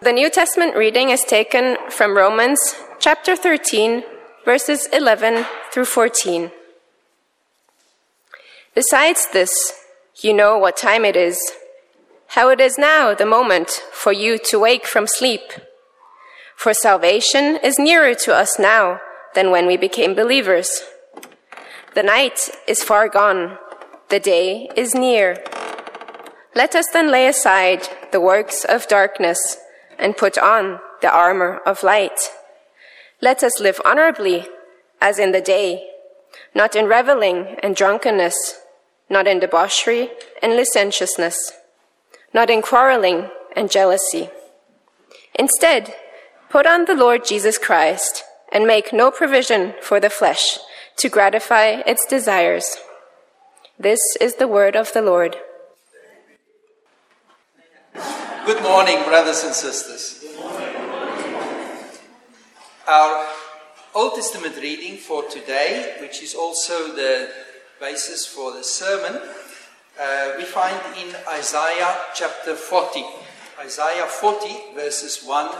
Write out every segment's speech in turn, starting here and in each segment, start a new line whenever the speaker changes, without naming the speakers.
The New Testament reading is taken from Romans chapter 13, verses 11 through 14. Besides this, you know what time it is, how it is now the moment for you to wake from sleep. For salvation is nearer to us now than when we became believers. The night is far gone, the day is near. Let us then lay aside the works of darkness and put on the armor of light. Let us live honorably as in the day, not in reveling and drunkenness, not in debauchery and licentiousness, not in quarreling and jealousy. Instead, put on the Lord Jesus Christ and make no provision for the flesh to gratify its desires. This is the word of the Lord.
Good morning, brothers and sisters. Our Old Testament reading for today, which is also the basis for the sermon, uh, we find in Isaiah chapter 40. Isaiah 40, verses 1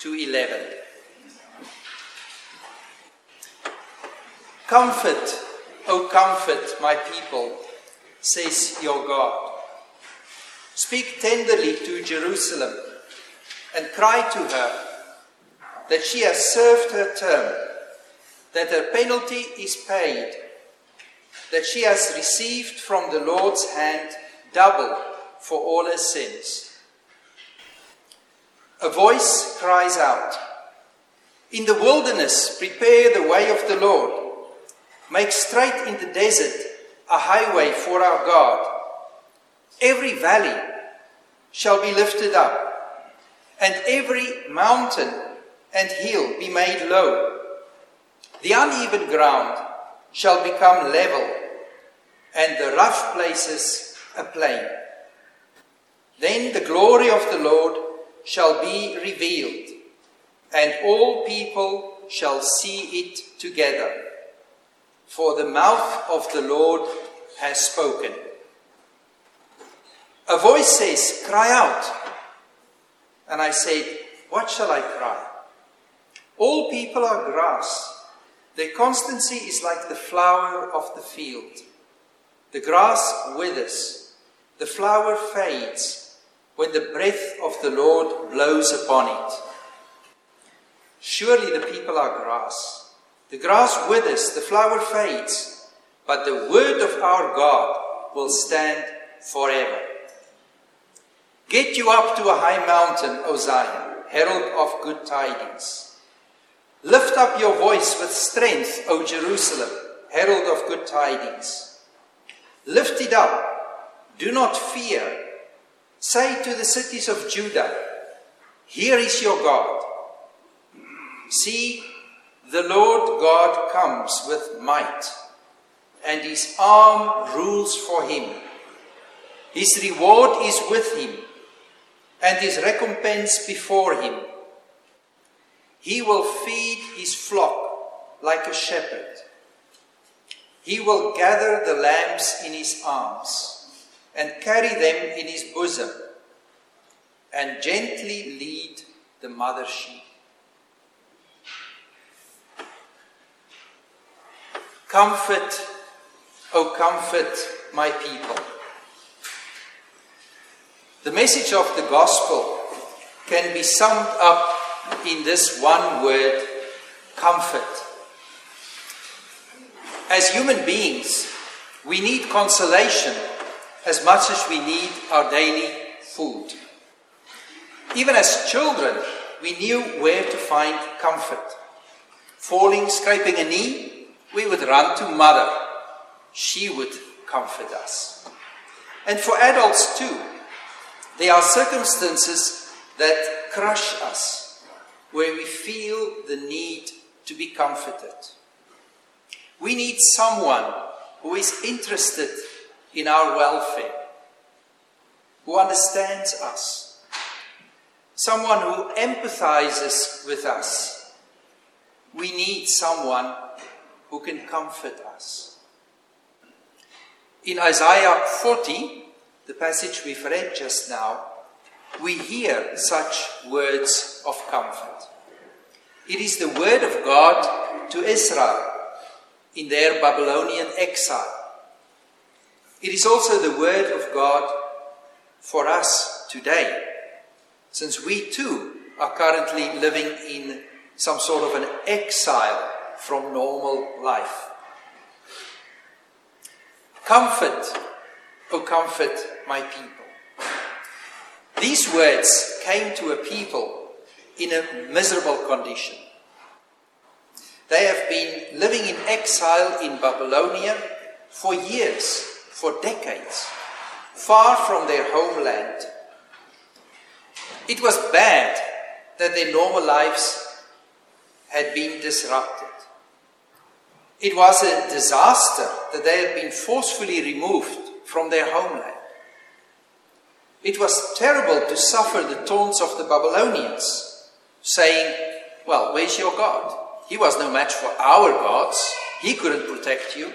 to 11. Comfort, O comfort my people, says your God. Speak tenderly to Jerusalem and cry to her that she has served her term, that her penalty is paid, that she has received from the Lord's hand double for all her sins. A voice cries out, In the wilderness, prepare the way of the Lord. Make straight in the desert a highway for our God. Every valley shall be lifted up, and every mountain and hill be made low. The uneven ground shall become level, and the rough places a plain. Then the glory of the Lord shall be revealed, and all people shall see it together. For the mouth of the Lord has spoken. A voice says, Cry out. And I said, What shall I cry? All people are grass. Their constancy is like the flower of the field. The grass withers, the flower fades when the breath of the Lord blows upon it. Surely the people are grass. The grass withers, the flower fades, but the word of our God will stand forever. Get you up to a high mountain, O Zion, herald of good tidings. Lift up your voice with strength, O Jerusalem, herald of good tidings. Lift it up, do not fear. Say to the cities of Judah, Here is your God. See, the Lord God comes with might, and his arm rules for him. His reward is with him and his recompense before him. He will feed his flock like a shepherd. He will gather the lambs in his arms and carry them in his bosom and gently lead the mother sheep. Comfort, O oh comfort my people. The message of the gospel can be summed up in this one word comfort. As human beings, we need consolation as much as we need our daily food. Even as children, we knew where to find comfort. Falling, scraping a knee, we would run to mother. She would comfort us. And for adults too, there are circumstances that crush us, where we feel the need to be comforted. We need someone who is interested in our welfare, who understands us, someone who empathizes with us. We need someone who can comfort us. In Isaiah 40, the passage we've read just now, we hear such words of comfort. It is the word of God to Israel in their Babylonian exile. It is also the word of God for us today, since we too are currently living in some sort of an exile from normal life. Comfort, oh, comfort my people. These words came to a people in a miserable condition. They have been living in exile in Babylonia for years, for decades, far from their homeland. It was bad that their normal lives had been disrupted. It was a disaster that they had been forcefully removed from their homeland. It was terrible to suffer the taunts of the Babylonians, saying, Well, where's your God? He was no match for our gods. He couldn't protect you.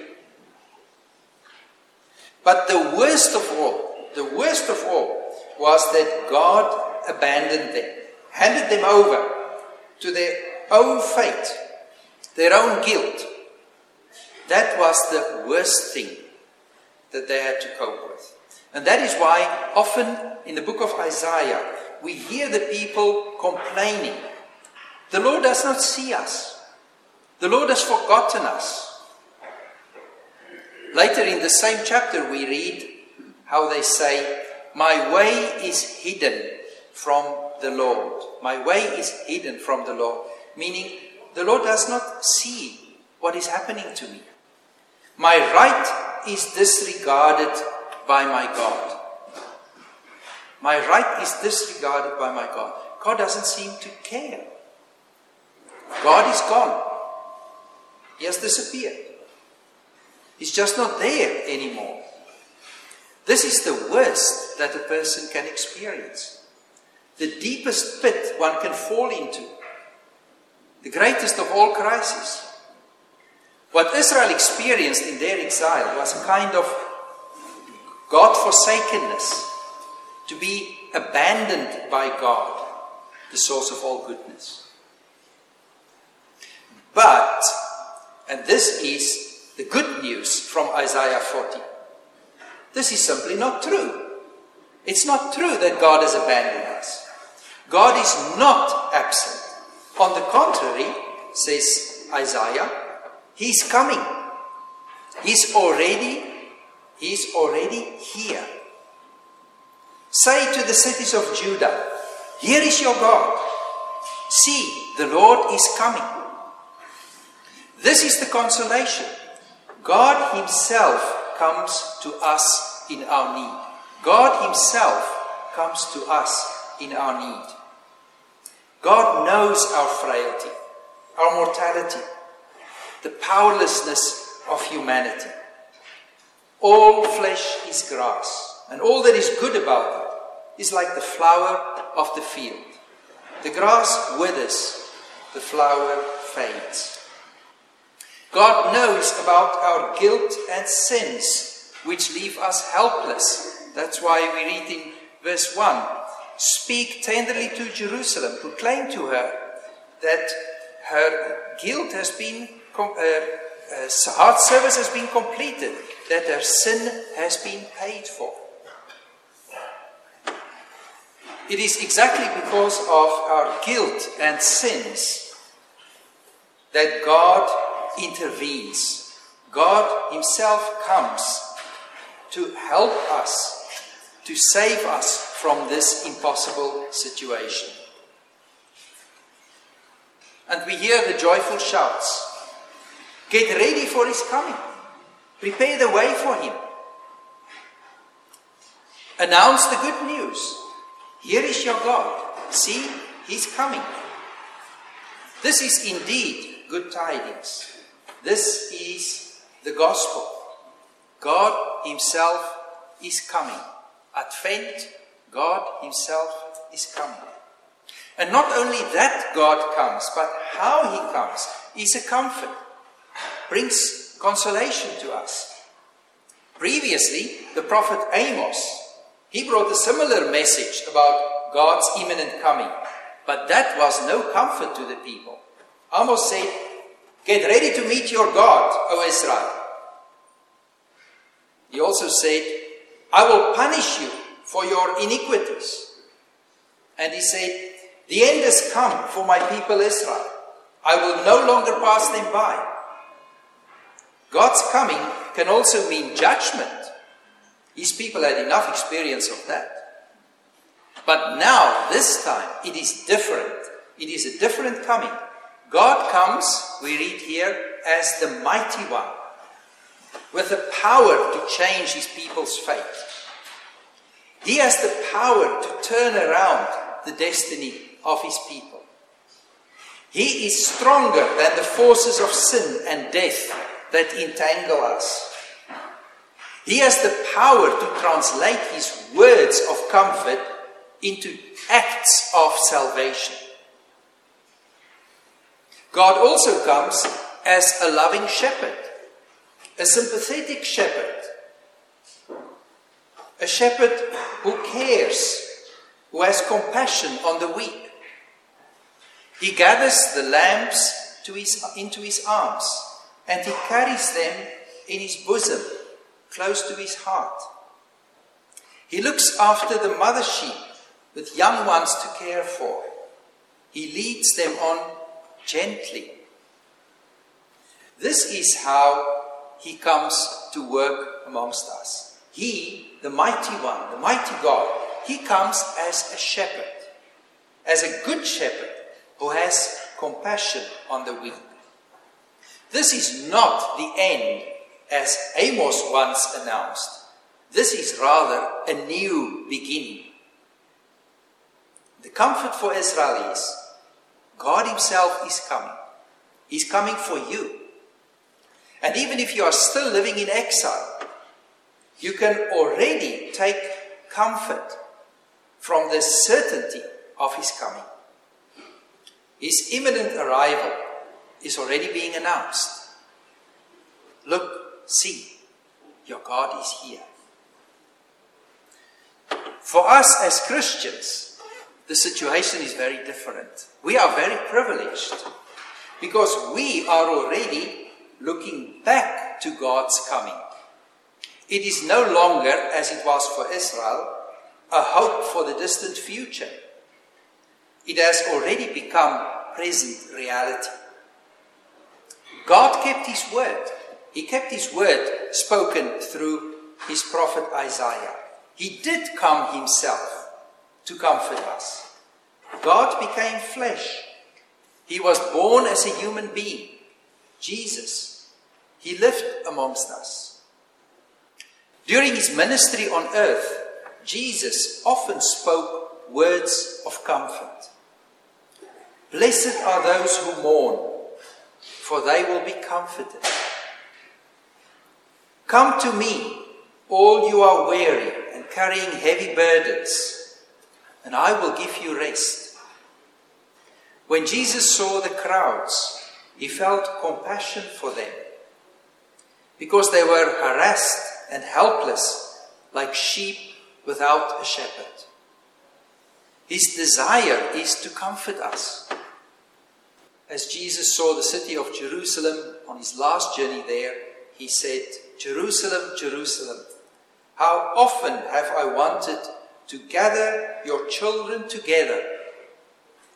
But the worst of all, the worst of all, was that God abandoned them, handed them over to their own fate, their own guilt. That was the worst thing that they had to cope with. And that is why often in the book of Isaiah we hear the people complaining. The Lord does not see us. The Lord has forgotten us. Later in the same chapter we read how they say, My way is hidden from the Lord. My way is hidden from the Lord. Meaning, the Lord does not see what is happening to me. My right is disregarded by my God. My right is disregarded by my God. God doesn't seem to care. God is gone. He has disappeared. He's just not there anymore. This is the worst that a person can experience. The deepest pit one can fall into. The greatest of all crises. What Israel experienced in their exile was a kind of God forsakenness, to be abandoned by God, the source of all goodness. But, and this is the good news from Isaiah 40, this is simply not true. It's not true that God has abandoned us. God is not absent. On the contrary, says Isaiah, He's coming. He's already He's already here. Say to the cities of Judah, Here is your God. See, the Lord is coming. This is the consolation. God Himself comes to us in our need. God Himself comes to us in our need. God knows our frailty, our mortality, the powerlessness of humanity. All flesh is grass, and all that is good about it is like the flower of the field. The grass withers, the flower fades. God knows about our guilt and sins, which leave us helpless. That's why we read in verse 1 Speak tenderly to Jerusalem, proclaim to her that her guilt has been, uh, uh, hard service has been completed that their sin has been paid for. It is exactly because of our guilt and sins that God intervenes. God Himself comes to help us, to save us from this impossible situation. And we hear the joyful shouts Get ready for His coming. Prepare the way for him. Announce the good news. Here is your God. See, he's coming. This is indeed good tidings. This is the gospel. God himself is coming. Advent, God himself is coming. And not only that God comes, but how he comes is a comfort. Brings consolation to us. Previously, the prophet Amos, he brought a similar message about God's imminent coming. But that was no comfort to the people. Amos said, Get ready to meet your God, O Israel. He also said, I will punish you for your iniquities. And he said, The end has come for my people Israel. I will no longer pass them by. God's coming can also mean judgment. His people had enough experience of that. But now, this time, it is different. It is a different coming. God comes, we read here, as the mighty one, with the power to change his people's fate. He has the power to turn around the destiny of his people. He is stronger than the forces of sin and death that entangle us. He has the power to translate his words of comfort into acts of salvation. God also comes as a loving shepherd, a sympathetic shepherd, a shepherd who cares, who has compassion on the weak. He gathers the lambs his, into his arms and he carries them in his bosom, close to his heart. He looks after the mother sheep with young ones to care for. He leads them on gently. This is how he comes to work amongst us. He, the mighty one, the mighty God, he comes as a shepherd, as a good shepherd who has compassion on the weak. This is not the end as Amos once announced. This is rather a new beginning. The comfort for Israel is God Himself is coming. He's coming for you. And even if you are still living in exile, you can already take comfort from the certainty of His coming. His imminent arrival is already being announced. Look, see, your God is here. For us as Christians, the situation is very different. We are very privileged because we are already looking back to God's coming. It is no longer, as it was for Israel, a hope for the distant future. It has already become present reality. God kept His word. He kept His word spoken through His prophet Isaiah. He did come Himself to comfort us. God became flesh. He was born as a human being, Jesus. He lived amongst us. During his ministry on earth, Jesus often spoke words of comfort. Blessed are those who mourn, for they will be comforted. Come to me, all you are weary and carrying heavy burdens and I will give you rest. When Jesus saw the crowds, he felt compassion for them because they were harassed and helpless like sheep without a shepherd. His desire is to comfort us. As Jesus saw the city of Jerusalem on his last journey there, he said, Jerusalem, Jerusalem, how often have I wanted to gather your children together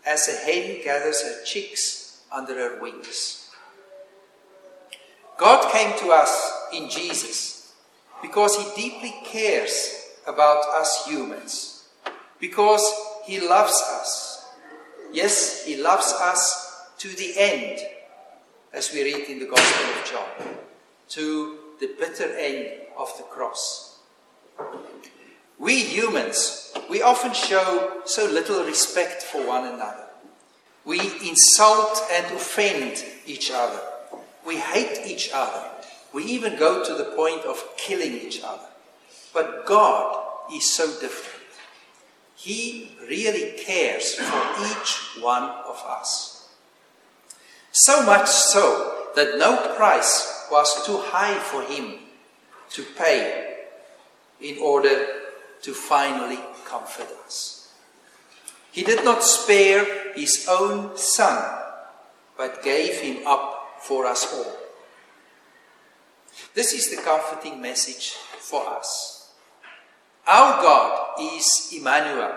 as a hen gathers her chicks under her wings. God came to us in Jesus because He deeply cares about us humans, because He loves us. Yes, He loves us to the end, as we read in the Gospel of John, to the bitter end of the cross. We humans, we often show so little respect for one another. We insult and offend each other. We hate each other. We even go to the point of killing each other. But God is so different. He really cares for each one of us. So much so that no price was too high for him to pay in order to finally comfort us. He did not spare his own son, but gave him up for us all. This is the comforting message for us. Our God is Emmanuel,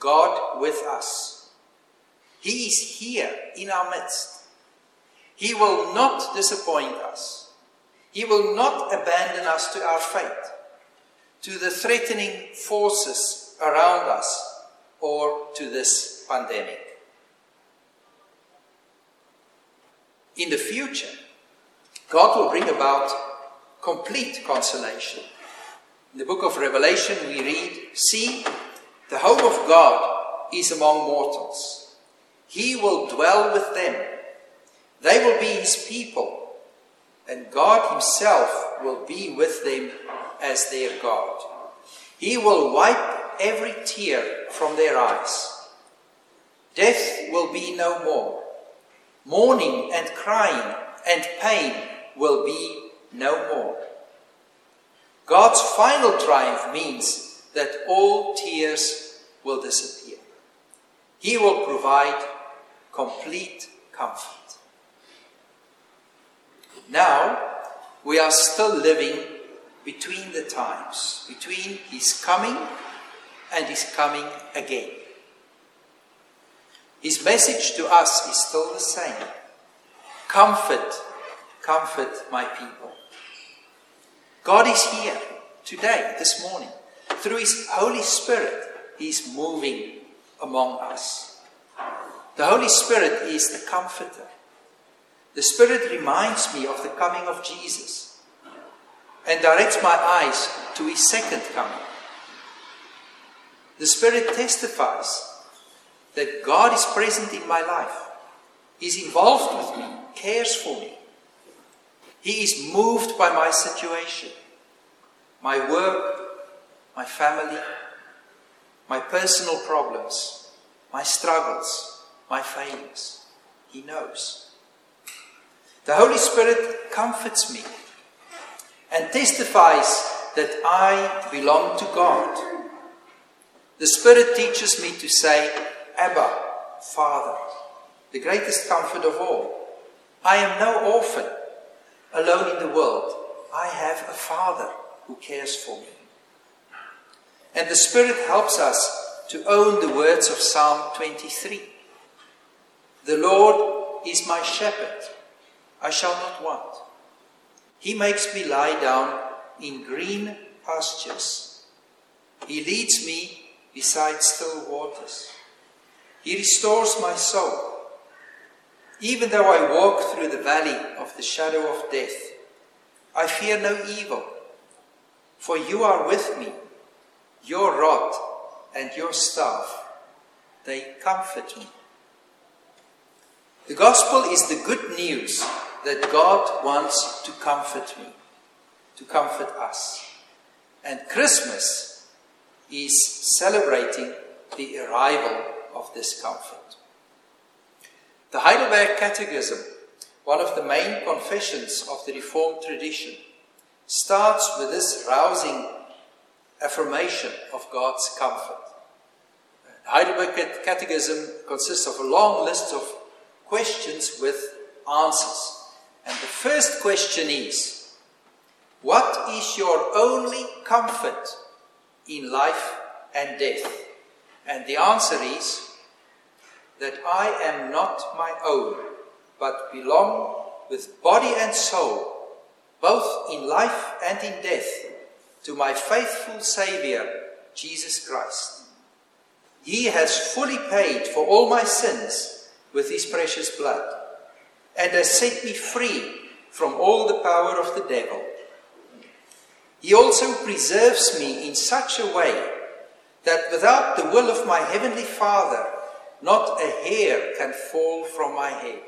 God with us. He is here in our midst. He will not disappoint us. He will not abandon us to our fate, to the threatening forces around us, or to this pandemic. In the future, God will bring about complete consolation. In the book of Revelation, we read, See, the hope of God is among mortals. He will dwell with them. They will be his people, and God himself will be with them as their God. He will wipe every tear from their eyes. Death will be no more. Mourning and crying and pain will be no more. God's final triumph means that all tears will disappear. He will provide complete comfort. Now, we are still living between the times, between His coming and His coming again. His message to us is still the same comfort comfort my people. God is here today, this morning. Through His Holy Spirit, He's moving among us. The Holy Spirit is the comforter. The Spirit reminds me of the coming of Jesus and directs my eyes to His second coming. The Spirit testifies that God is present in my life, is involved with me, cares for me. He is moved by my situation, my work, my family, my personal problems, my struggles, my failures. He knows. The Holy Spirit comforts me and testifies that I belong to God. The Spirit teaches me to say, Abba, Father, the greatest comfort of all. I am no orphan alone in the world. I have a Father who cares for me. And the Spirit helps us to own the words of Psalm 23 The Lord is my shepherd, I shall not want. He makes me lie down in green pastures. He leads me beside still waters. He restores my soul. Even though I walk through the valley of the shadow of death, I fear no evil, for you are with me. Your rod and your staff, they comfort me. The gospel is the good news that God wants to comfort me, to comfort us. And Christmas is celebrating the arrival of this comfort. The Heidelberg Catechism, one of the main confessions of the Reformed tradition, starts with this rousing affirmation of God's comfort. The Heidelberg Catechism consists of a long list of questions with answers. And the first question is What is your only comfort in life and death? And the answer is that I am not my own, but belong with body and soul, both in life and in death, to my faithful Saviour, Jesus Christ. He has fully paid for all my sins with his precious blood, and has set me free from all the power of the devil. He also preserves me in such a way that without the will of my heavenly Father, not a hair can fall from my head.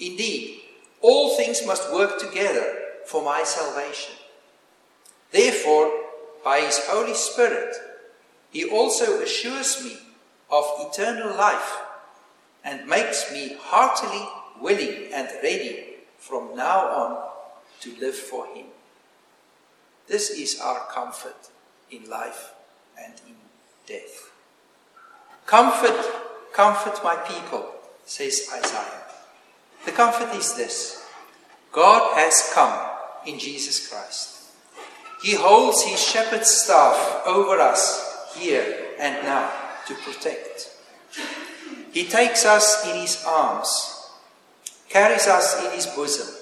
Indeed, all things must work together for my salvation. Therefore, by His Holy Spirit, He also assures me of eternal life and makes me heartily willing and ready from now on to live for Him. This is our comfort in life and in death. Comfort, comfort my people, says Isaiah. The comfort is this God has come in Jesus Christ. He holds his shepherd's staff over us here and now to protect. He takes us in his arms, carries us in his bosom.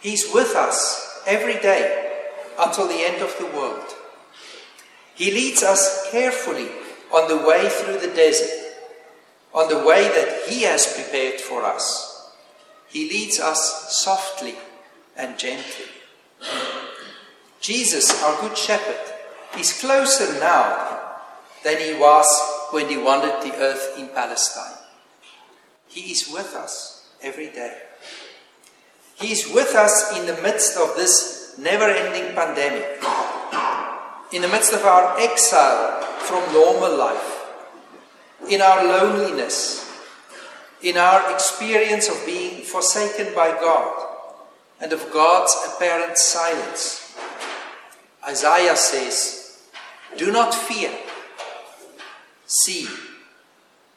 He's with us every day until the end of the world. He leads us carefully on the way through the desert, on the way that He has prepared for us. He leads us softly and gently. Jesus, our Good Shepherd, is closer now than He was when He wandered the earth in Palestine. He is with us every day. He is with us in the midst of this never ending pandemic, in the midst of our exile from normal life, in our loneliness, in our experience of being forsaken by God, and of God's apparent silence. Isaiah says, Do not fear. See,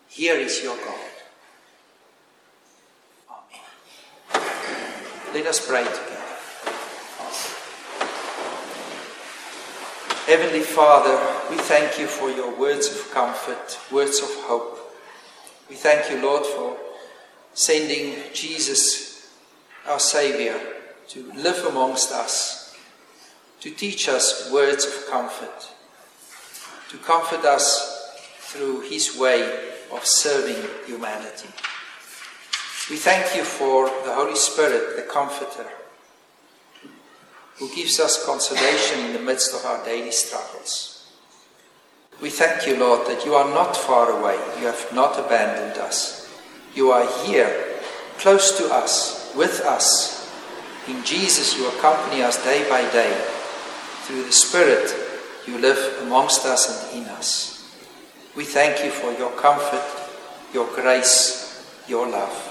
here is your God. Let us pray together. Heavenly Father, we thank you for your words of comfort, words of hope. We thank you, Lord, for sending Jesus, our Savior, to live amongst us, to teach us words of comfort, to comfort us through his way of serving humanity. We thank you for the Holy Spirit, the Comforter who gives us consolation in the midst of our daily struggles. We thank you, Lord, that you are not far away. You have not abandoned us. You are here, close to us, with us. In Jesus, you accompany us day by day. Through the Spirit, you live amongst us and in us. We thank you for your comfort, your grace, your love.